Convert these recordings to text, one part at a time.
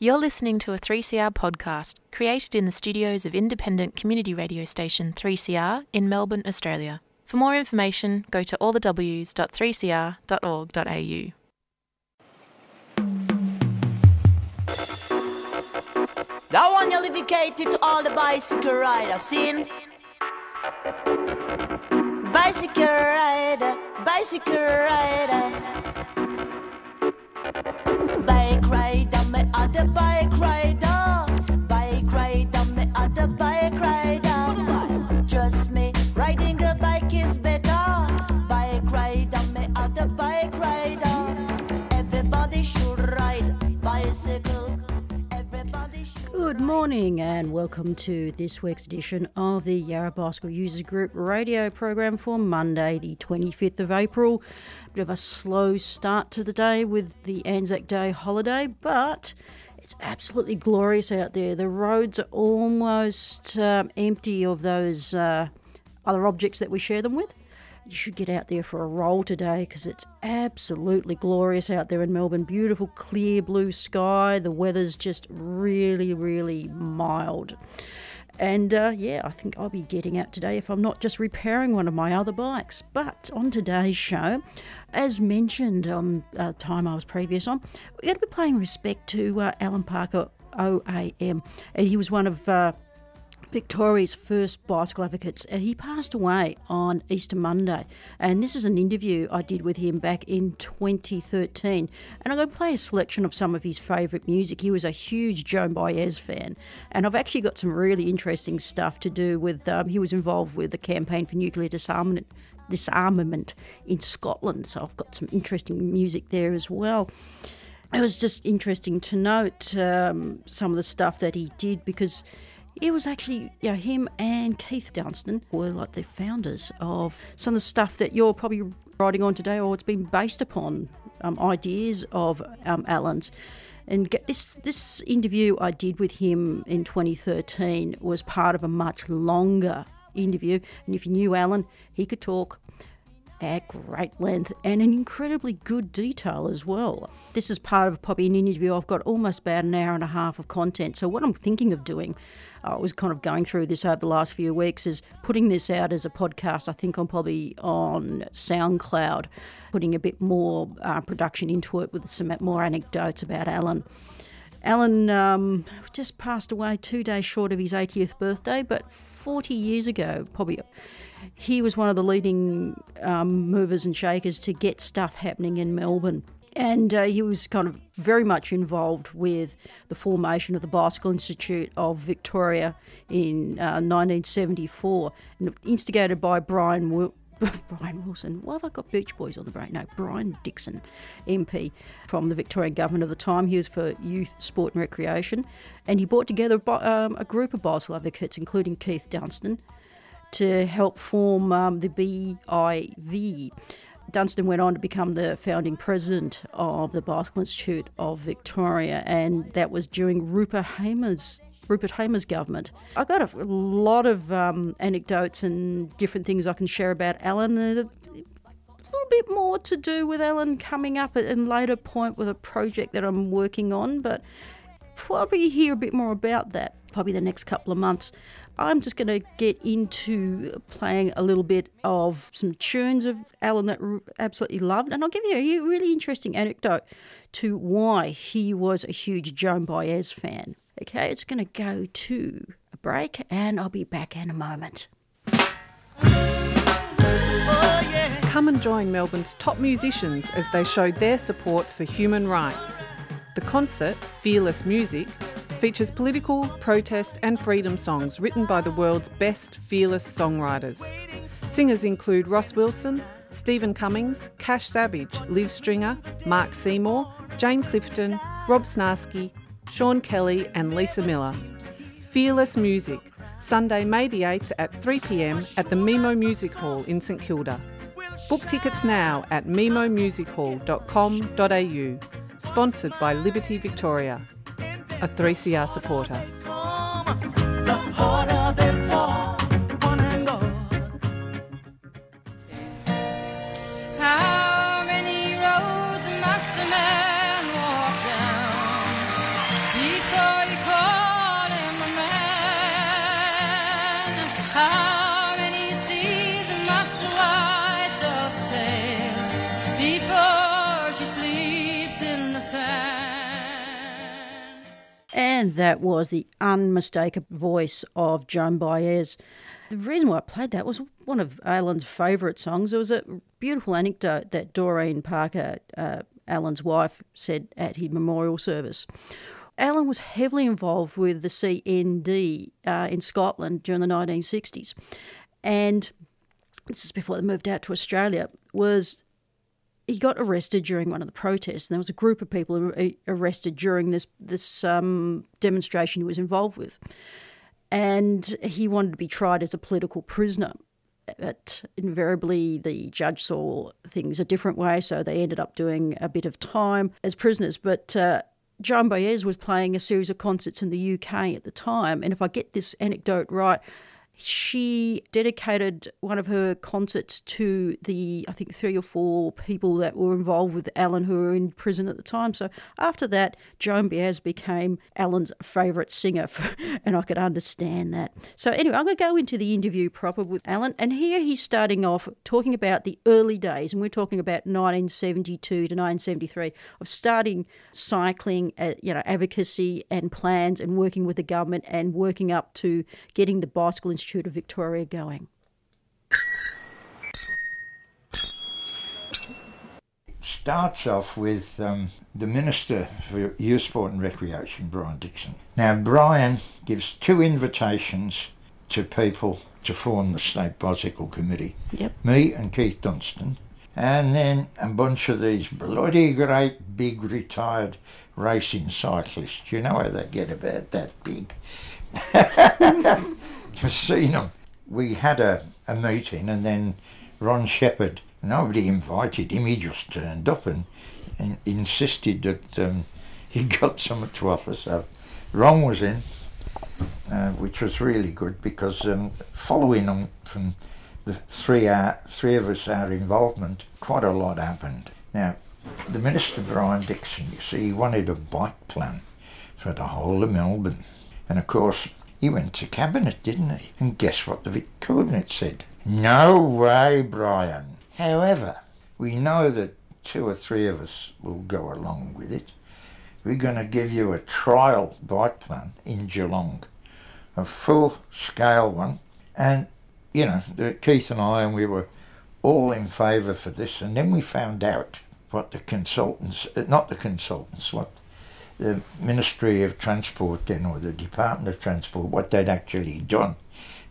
You're listening to a 3CR podcast created in the studios of independent community radio station 3CR in Melbourne, Australia. For more information, go to allthews.3cr.org.au. That one you'll dedicated to all the bicycle riders, seen? Bicycle rider, bicycle rider. Other bike rider. Bike rider, me other bike Good morning and welcome to this week's edition of the Yarra Bicycle Users Group radio program for Monday, the 25th of April. Bit of a slow start to the day with the Anzac Day holiday, but it's absolutely glorious out there. The roads are almost um, empty of those uh, other objects that we share them with. You should get out there for a roll today because it's absolutely glorious out there in Melbourne. Beautiful, clear blue sky. The weather's just really, really mild. And uh, yeah, I think I'll be getting out today if I'm not just repairing one of my other bikes. But on today's show, as mentioned on uh, time I was previous on, we're going to be paying respect to uh, Alan Parker OAM. And he was one of uh, Victoria's first bicycle advocates. He passed away on Easter Monday. And this is an interview I did with him back in 2013. And I'm going to play a selection of some of his favourite music. He was a huge Joan Baez fan. And I've actually got some really interesting stuff to do with, um, he was involved with the campaign for nuclear disarmament. Disarmament in Scotland, so I've got some interesting music there as well it was just interesting to note um, some of the stuff that he did because it was actually you know, him and Keith Dunstan were like the founders of some of the stuff that you're probably writing on today, or it's been based upon um, ideas of um, Alan's. And this this interview I did with him in 2013 was part of a much longer interview. And if you knew Alan, he could talk at great length and in incredibly good detail as well. This is part of probably an interview. I've got almost about an hour and a half of content. So, what I'm thinking of doing, I was kind of going through this over the last few weeks, is putting this out as a podcast. I think I'm probably on SoundCloud, putting a bit more uh, production into it with some more anecdotes about Alan. Alan um, just passed away two days short of his 80th birthday, but 40 years ago, probably he was one of the leading um, movers and shakers to get stuff happening in Melbourne. And uh, he was kind of very much involved with the formation of the Bicycle Institute of Victoria in uh, 1974, and instigated by Brian Wil- Brian Wilson. Why have I got Beach Boys on the brain? No, Brian Dixon, MP from the Victorian government of the time. He was for youth, sport, and recreation, and he brought together um, a group of bicycle advocates, including Keith Dunstan, to help form um, the BIV. Dunstan went on to become the founding president of the Bicycle Institute of Victoria, and that was during Rupert Hamer's Rupert Hamer's government. I got a lot of um, anecdotes and different things I can share about Alan. A little bit more to do with Alan coming up at a later point with a project that I'm working on, but probably hear a bit more about that probably the next couple of months. I'm just going to get into playing a little bit of some tunes of Alan that absolutely loved, and I'll give you a really interesting anecdote to why he was a huge Joan Baez fan. Okay, it's going to go to a break, and I'll be back in a moment. Come and join Melbourne's top musicians as they show their support for human rights. The concert, Fearless Music, features political, protest, and freedom songs written by the world's best fearless songwriters. Singers include Ross Wilson, Stephen Cummings, Cash Savage, Liz Stringer, Mark Seymour, Jane Clifton, Rob Snarski, Sean Kelly, and Lisa Miller. Fearless Music, Sunday, May the 8th at 3pm at the Memo Music Hall in St Kilda. Book tickets now at memomusichall.com.au. Sponsored by Liberty Victoria, a 3CR supporter. How many roads must a man And that was the unmistakable voice of Joan Baez. The reason why I played that was one of Alan's favourite songs. It was a beautiful anecdote that Doreen Parker, uh, Alan's wife, said at his memorial service. Alan was heavily involved with the CND uh, in Scotland during the 1960s. And this is before they moved out to Australia, was he got arrested during one of the protests, and there was a group of people arrested during this this um, demonstration he was involved with, and he wanted to be tried as a political prisoner. But invariably, the judge saw things a different way, so they ended up doing a bit of time as prisoners. But uh, Joan Baez was playing a series of concerts in the UK at the time, and if I get this anecdote right, she dedicated one of her concerts to the, I think, three or four people that were involved with Alan who were in prison at the time. So after that, Joan Baez became Alan's favourite singer, and I could understand that. So anyway, I'm going to go into the interview proper with Alan, and here he's starting off talking about the early days, and we're talking about 1972 to 1973 of starting cycling, uh, you know, advocacy and plans, and working with the government, and working up to getting the bicycle institute Institute of Victoria going? starts off with um, the Minister for Youth, Sport and Recreation, Brian Dixon. Now, Brian gives two invitations to people to form the State Bicycle Committee. Yep. Me and Keith Dunstan. And then a bunch of these bloody great big retired racing cyclists. You know how they get about that big. Seen them. We had a, a meeting and then Ron Shepherd, nobody invited him, he just turned up and, and insisted that um, he got something to offer. So Ron was in, uh, which was really good because um, following on from the three, our, three of us, our involvement, quite a lot happened. Now, the Minister Brian Dixon, you see, he wanted a bike plan for the whole of Melbourne. And of course, he went to Cabinet, didn't he? And guess what the Vic Cabinet said? No way, Brian. However, we know that two or three of us will go along with it. We're going to give you a trial bike plan in Geelong, a full scale one. And, you know, Keith and I, and we were all in favour for this. And then we found out what the consultants, not the consultants, what the Ministry of Transport then, or the Department of Transport, what they'd actually done.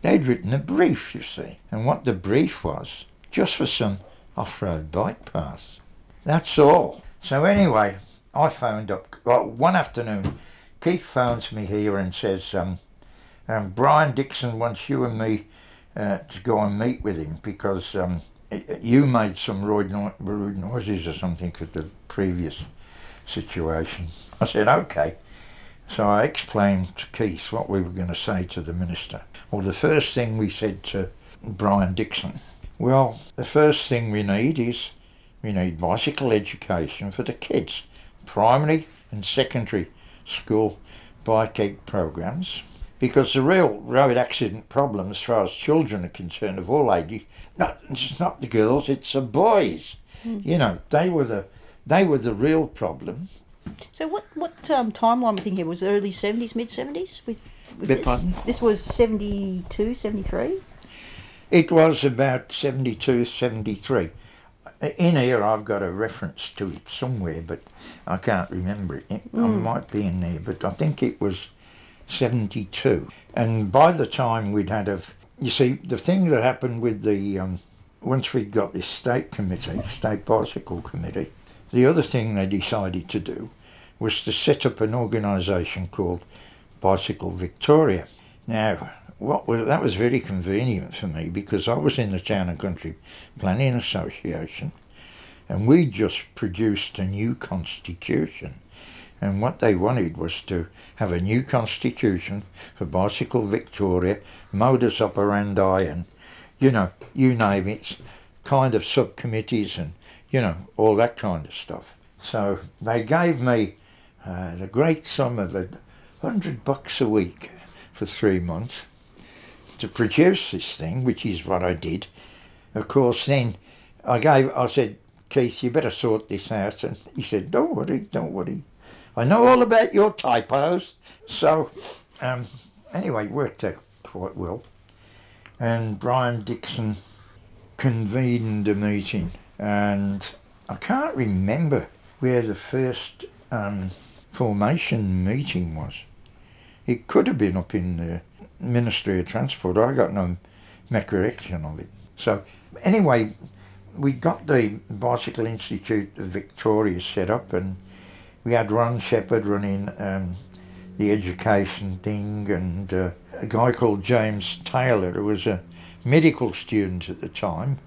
They'd written a brief, you see, and what the brief was, just for some off-road bike paths. That's all. So anyway, I phoned up, well, one afternoon, Keith phones me here and says, um, um, Brian Dixon wants you and me uh, to go and meet with him because um, you made some rude, no- rude noises or something at the previous situation. I said, okay. So I explained to Keith what we were going to say to the minister. Well, the first thing we said to Brian Dixon, well, the first thing we need is we need bicycle education for the kids, primary and secondary school bike ed programs. Because the real road accident problem, as far as children are concerned, of all ages, not it's not the girls, it's the boys. Mm. You know, they were the they were the real problem. So what what um, timeline we thinking here was early seventies, mid seventies with, with this? Pardon? This was 72, 73? It was about 72, 73. In here, I've got a reference to it somewhere, but I can't remember it. it mm. I might be in there, but I think it was 72. And by the time we'd had a, you see, the thing that happened with the, um, once we got this state committee, state bicycle committee, the other thing they decided to do was to set up an organisation called Bicycle Victoria. Now, what was, that was very convenient for me because I was in the Town and Country Planning Association and we just produced a new constitution. And what they wanted was to have a new constitution for Bicycle Victoria, modus operandi, and you know, you name it, kind of subcommittees and you know, all that kind of stuff. So they gave me uh, the great sum of a hundred bucks a week for three months to produce this thing, which is what I did. Of course, then I gave. I said, Keith, you better sort this out, and he said, Don't worry, don't worry. I know all about your typos. So, um, anyway, it worked out quite well. And Brian Dixon convened a meeting, and I can't remember where the first um, formation meeting was. It could have been up in the Ministry of Transport. I got no recollection of it. So, anyway, we got the Bicycle Institute of Victoria set up, and we had Ron Shepherd running um, the education thing, and uh, a guy called James Taylor, who was a medical student at the time.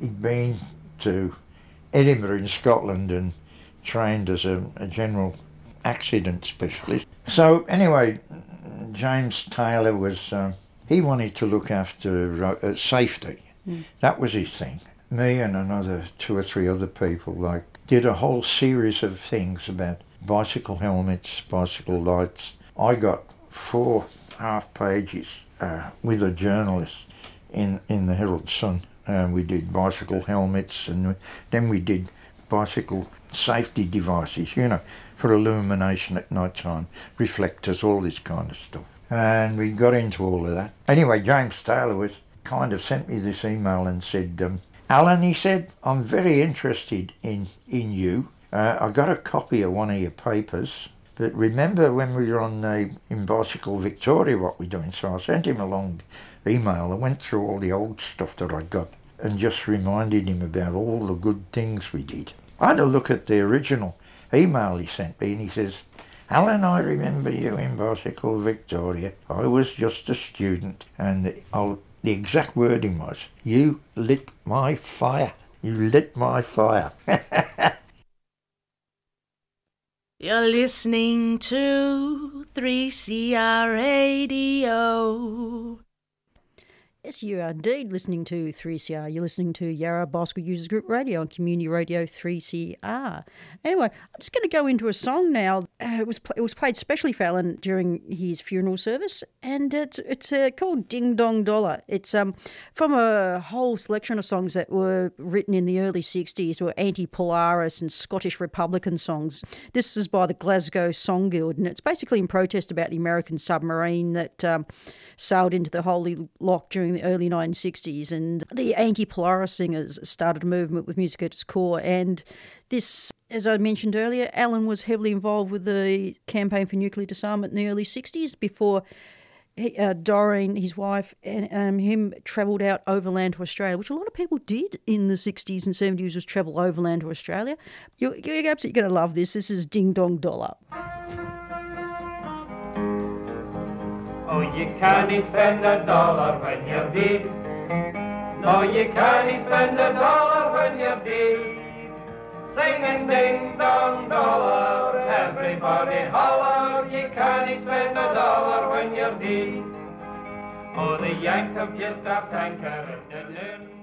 He'd been to Edinburgh in Scotland and trained as a, a general accident specialist. So anyway, James Taylor was uh, he wanted to look after uh, safety. That was his thing. Me and another two or three other people like did a whole series of things about bicycle helmets, bicycle lights. I got four half pages uh, with a journalist in in the Herald Sun. Uh, we did bicycle helmets, and then we did bicycle safety devices. You know, for illumination at night time, reflectors, all this kind of stuff. And we got into all of that. Anyway, James Taylor was kind of sent me this email and said, um, Alan, he said, I'm very interested in, in you. Uh, I got a copy of one of your papers, but remember when we were on the in Bicycle Victoria what we're doing? So I sent him a long email. I went through all the old stuff that I got and just reminded him about all the good things we did. I had a look at the original email he sent me and he says, Alan, I remember you in Bicycle Victoria. I was just a student and I'll, oh, the exact wording was, you lit my fire. You lit my fire. You're listening to 3CR Radio. Yes, you are indeed listening to 3CR. You're listening to Yarra Bicycle Users Group Radio on Community Radio 3CR. Anyway, I'm just going to go into a song now. Uh, it was it was played specially for Alan during his funeral service, and it's it's uh, called Ding Dong Dollar. It's um from a whole selection of songs that were written in the early 60s, were anti-Polaris and Scottish Republican songs. This is by the Glasgow Song Guild, and it's basically in protest about the American submarine that um, sailed into the Holy Loch during the early 1960s, and the anti-Polaris singers started a movement with music at its core. And this, as I mentioned earlier, Alan was heavily involved with the campaign for nuclear disarmament in the early 60s before he, uh, Doreen, his wife, and um, him travelled out overland to Australia, which a lot of people did in the 60s and 70s was travel overland to Australia. You're, you're absolutely going to love this. This is Ding Dong Dollar. You can't spend a dollar when you're dead. No, you can't spend a dollar when you're dead. Singing ding dong dollar, everybody holler. You can't spend a dollar when you're dead. Oh, the Yanks have just dropped anchor at Dunoon.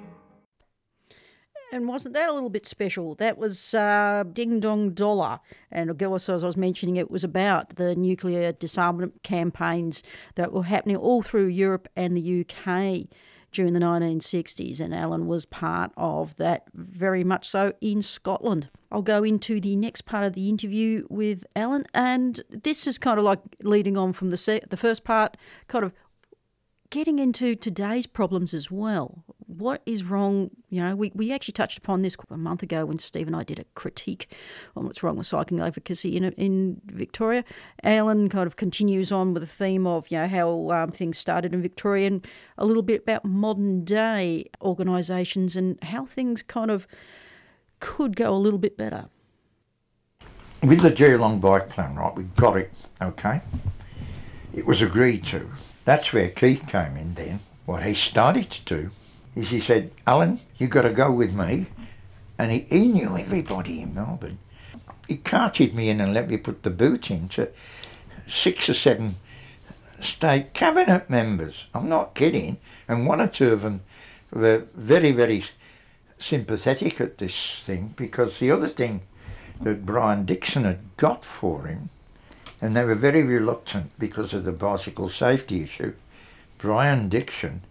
And wasn't that a little bit special? That was uh, Ding Dong Dollar. And also, as I was mentioning, it was about the nuclear disarmament campaigns that were happening all through Europe and the UK during the 1960s. And Alan was part of that very much so in Scotland. I'll go into the next part of the interview with Alan. And this is kind of like leading on from the, se- the first part, kind of getting into today's problems as well. What is wrong? You know, we, we actually touched upon this a month ago when Steve and I did a critique on what's wrong with cycling advocacy in in Victoria. Alan kind of continues on with the theme of you know how um, things started in Victoria and a little bit about modern day organisations and how things kind of could go a little bit better. With the Geelong bike plan, right, we got it, okay? It was agreed to. That's where Keith came in then. What he started to do is he said, Alan, you've got to go with me. And he, he knew everybody in Melbourne. He carted me in and let me put the boot into six or seven state cabinet members. I'm not kidding. And one or two of them were very, very sympathetic at this thing because the other thing that Brian Dixon had got for him And they were very reluctant because of the bicycle safety issue. Brian Dixon,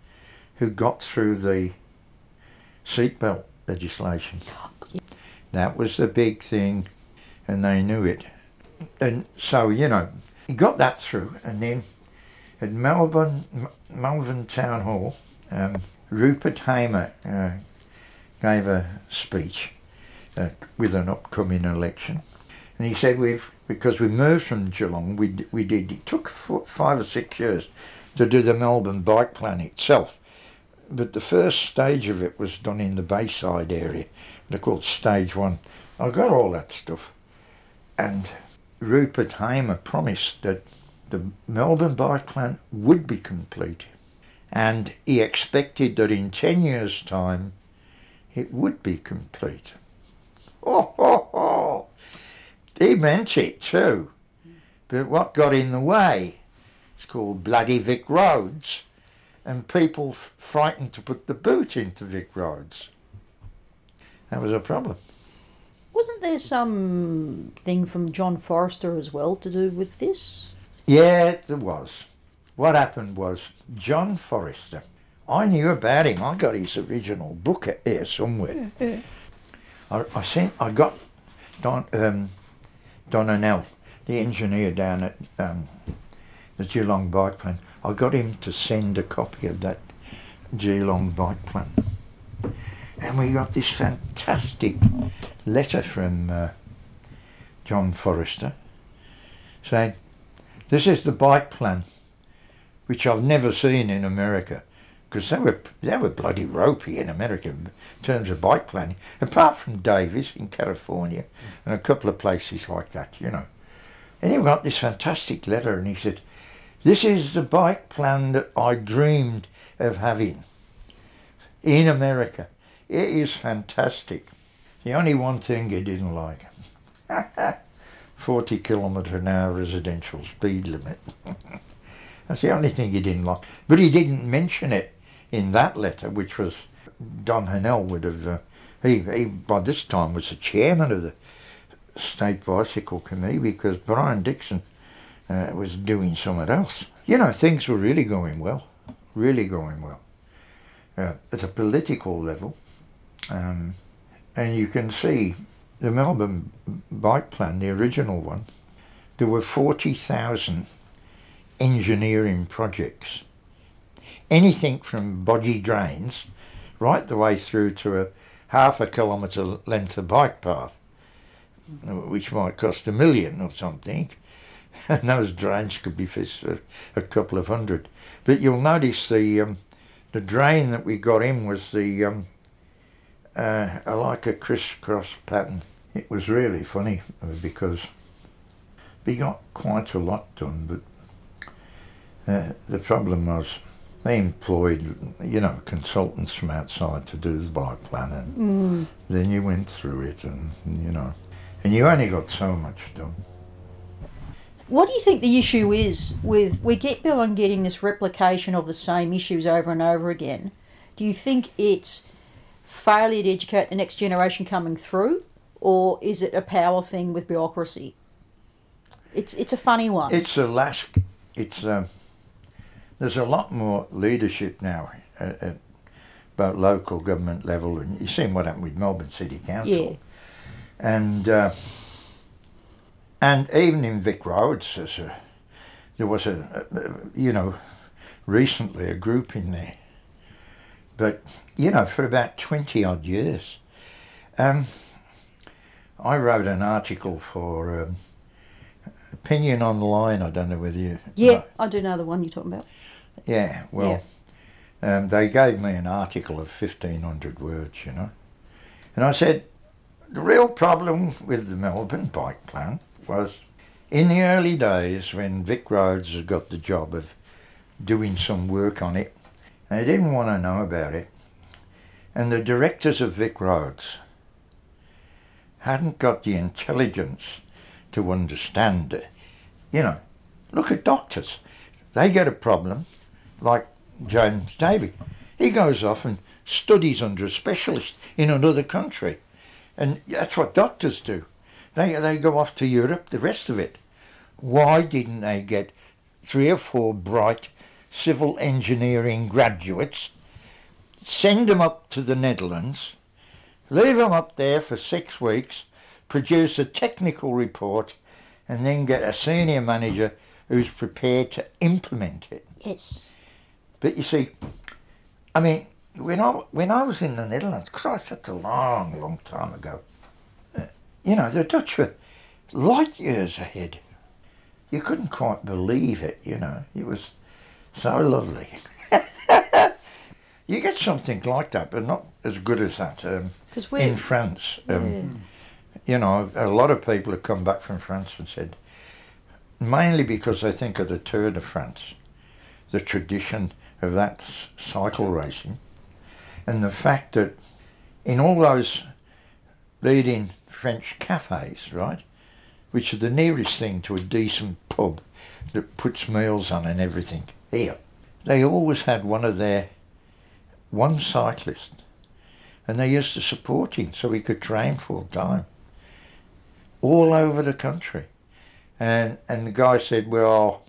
who got through the seatbelt legislation. That was the big thing, and they knew it. And so, you know, he got that through, and then at Melbourne, M- Melbourne Town Hall, um, Rupert Hamer uh, gave a speech uh, with an upcoming election, and he said we've because we moved from Geelong, we we did it took four, five or six years to do the Melbourne bike plan itself, but the first stage of it was done in the Bayside area. They're called Stage One. I got all that stuff, and Rupert Hamer promised that the Melbourne bike plan would be complete, and he expected that in ten years' time it would be complete. Oh, ho, ho. He meant it too. But what got in the way? It's called Bloody Vic Roads, and people f- frightened to put the boot into Vic Roads. That was a problem. Wasn't there some thing from John Forester as well to do with this? Yeah, there was. What happened was John Forester. I knew about him. I got his original book at- here somewhere. I, I sent. I got Don um, Don Annell, the engineer down at um, the Geelong bike plan. I got him to send a copy of that Geelong bike plan, and we got this fantastic letter from uh, John Forester saying, "This is the bike plan, which I've never seen in America." Because they were they were bloody ropey in America in terms of bike planning, apart from Davis in California and a couple of places like that, you know. And he got this fantastic letter, and he said, "This is the bike plan that I dreamed of having in America. It is fantastic. The only one thing he didn't like." 40 kilometre an hour residential speed limit. That's the only thing he didn't like. But he didn't mention it in that letter, which was Don Hanell would have. Uh, he, he by this time was the chairman of the state bicycle committee because Brian Dixon uh, was doing something else. You know, things were really going well, really going well uh, at a political level, um, and you can see the Melbourne bike plan, the original one. There were forty thousand engineering projects anything from boggy drains right the way through to a half a kilometre length of bike path, which might cost a million or something. And those drains could be fixed for a couple of hundred. But you'll notice the um, the drain that we got in was the um, uh, like a crisscross pattern. It was really funny uh, because we got quite a lot done, but uh, the problem was they employed, you know, consultants from outside to do the bike plan, and then you went through it, and you know, and you only got so much done. What do you think the issue is with we keep on getting this replication of the same issues over and over again? Do you think it's failure to educate the next generation coming through, or is it a power thing with bureaucracy? It's it's a funny one. It's a last. It's um, there's a lot more leadership now at, at both local government level, and you've seen what happened with Melbourne City Council. yeah, and uh, and even in Vic Roads, a, there was a, a, you know, recently a group in there, but you know, for about twenty odd years, um, I wrote an article for um, Opinion Online. I don't know whether you, yeah, I do know the one you're talking about. Yeah, well, um, they gave me an article of 1,500 words, you know. And I said, the real problem with the Melbourne bike plan was in the early days when Vic Roads had got the job of doing some work on it, they didn't want to know about it. And the directors of Vic Roads hadn't got the intelligence to understand it. You know, look at doctors. They get a problem, like James Davy. He goes off and studies under a specialist in another country. And that's what doctors do. They, they go off to Europe, the rest of it. why didn't they get three or four bright civil engineering graduates, send them up to the Netherlands, leave them up there for six weeks, produce a technical report, and then get a senior manager who's prepared to implement it. Yes. But you see, I mean, when I when I was in the Netherlands, Christ, that's a long, long time ago. uh, You know, the Dutch were light years ahead. You couldn't quite believe it. You know, it was so lovely. you get something like that, but not as good as that um, in France. Um, You know, a lot of people have come back from France and said, mainly because they think of the Tour de France, the tradition of that cycle racing, and the fact that in all those leading French cafes, right, which are the nearest thing to a decent pub that puts meals on and everything here, they always had one of their one cyclist, and they used to support him so he could train full time all over the country. And and the guy said, well,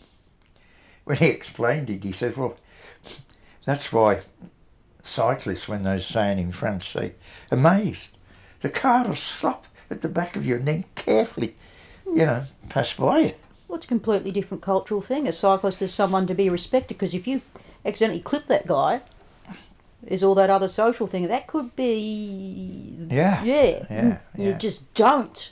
when he explained it, he said, well, that's why cyclists, when they're saying in France, say, amazed. The car will stop at the back of you and then carefully, you know, pass by you. Well, it's a completely different cultural thing. A cyclist is someone to be respected because if you accidentally clip that guy, there's all that other social thing. That could be. Yeah. Yeah. Yeah. You yeah. just don't.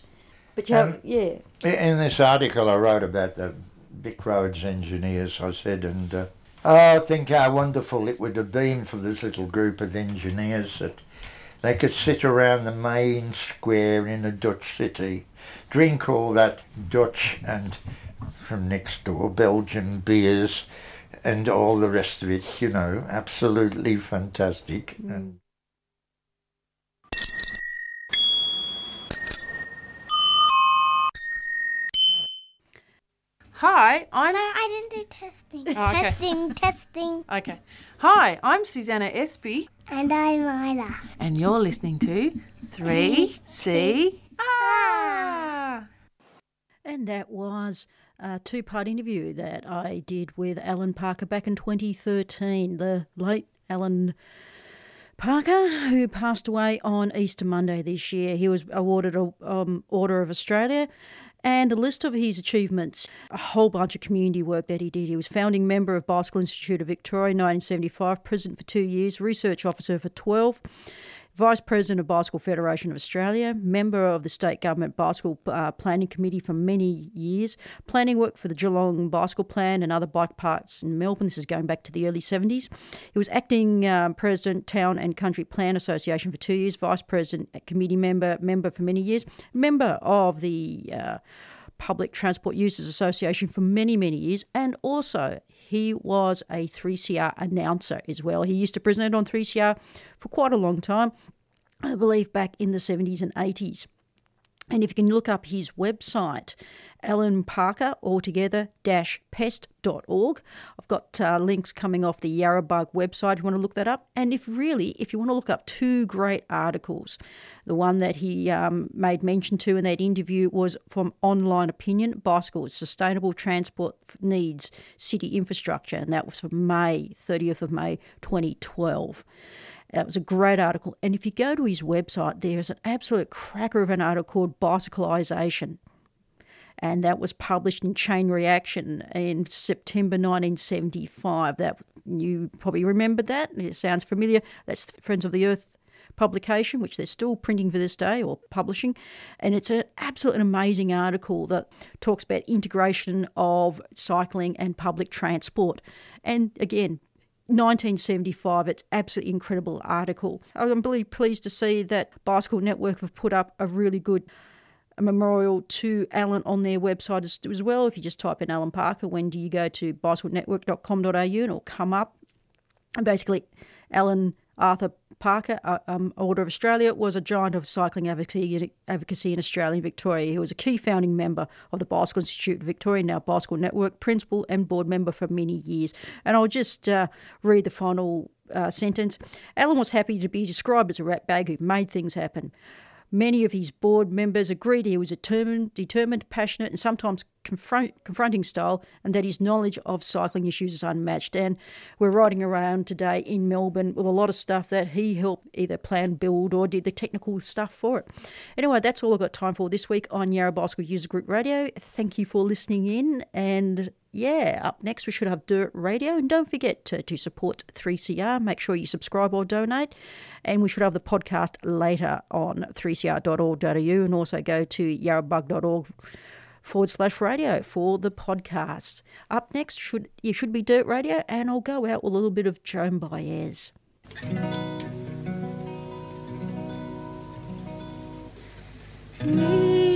But you have. Um, yeah. In this article I wrote about the Vic Roads engineers, I said, and uh, oh, think how wonderful it would have been for this little group of engineers that they could sit around the main square in a Dutch city, drink all that Dutch and from next door Belgian beers and all the rest of it, you know, absolutely fantastic. And Hi, I'm. No, I didn't do testing. Oh, okay. Testing, testing. Okay. Hi, I'm Susanna Espy, And I'm Lila. and you're listening to 3C. Ah! And that was a two part interview that I did with Alan Parker back in 2013. The late Alan Parker, who passed away on Easter Monday this year. He was awarded a um, Order of Australia and a list of his achievements, a whole bunch of community work that he did. He was founding member of Bicycle Institute of Victoria in 1975, president for two years, research officer for 12, Vice President of Bicycle Federation of Australia, member of the State Government Bicycle uh, Planning Committee for many years, planning work for the Geelong Bicycle Plan and other bike parks in Melbourne. This is going back to the early 70s. He was acting um, President, Town and Country Plan Association for two years, Vice President, committee member, member for many years, member of the uh, Public Transport Users Association for many, many years, and also he was a 3CR announcer as well. He used to present on 3CR for quite a long time, I believe back in the 70s and 80s. And if you can look up his website, Alan Parker, altogether pest.org. I've got uh, links coming off the Yarrabug website if you want to look that up. And if really, if you want to look up two great articles, the one that he um, made mention to in that interview was from Online Opinion Bicycles, Sustainable Transport Needs City Infrastructure. And that was from May, 30th of May 2012. That was a great article. And if you go to his website, there's an absolute cracker of an article called Bicyclisation. And that was published in Chain Reaction in September 1975. That you probably remember that. It sounds familiar. That's the Friends of the Earth publication, which they're still printing for this day or publishing. And it's an absolute amazing article that talks about integration of cycling and public transport. And again, 1975. It's absolutely incredible article. I'm really pleased to see that Bicycle Network have put up a really good memorial to Alan on their website as, as well. If you just type in Alan Parker, when do you go to bicyclenetwork.com.au and it'll come up. And basically, Alan Arthur Parker, uh, um, Order of Australia, was a giant of cycling advocacy, in Australia and Victoria. He was a key founding member of the Bicycle Institute of Victoria, now Bicycle Network, principal and board member for many years. And I'll just uh, read the final uh, sentence. Alan was happy to be described as a rat bag who made things happen. Many of his board members agreed he was determined, determined, passionate, and sometimes confront, confronting style, and that his knowledge of cycling issues is unmatched. And we're riding around today in Melbourne with a lot of stuff that he helped either plan, build, or did the technical stuff for it. Anyway, that's all I've got time for this week on Yarra Bicycle User Group Radio. Thank you for listening in, and yeah, up next we should have Dirt Radio. And don't forget to, to support 3CR. Make sure you subscribe or donate. And we should have the podcast later on 3cr.org.au and also go to yarrabug.org forward slash radio for the podcast. Up next should you should be Dirt Radio, and I'll go out with a little bit of Joan Baez. We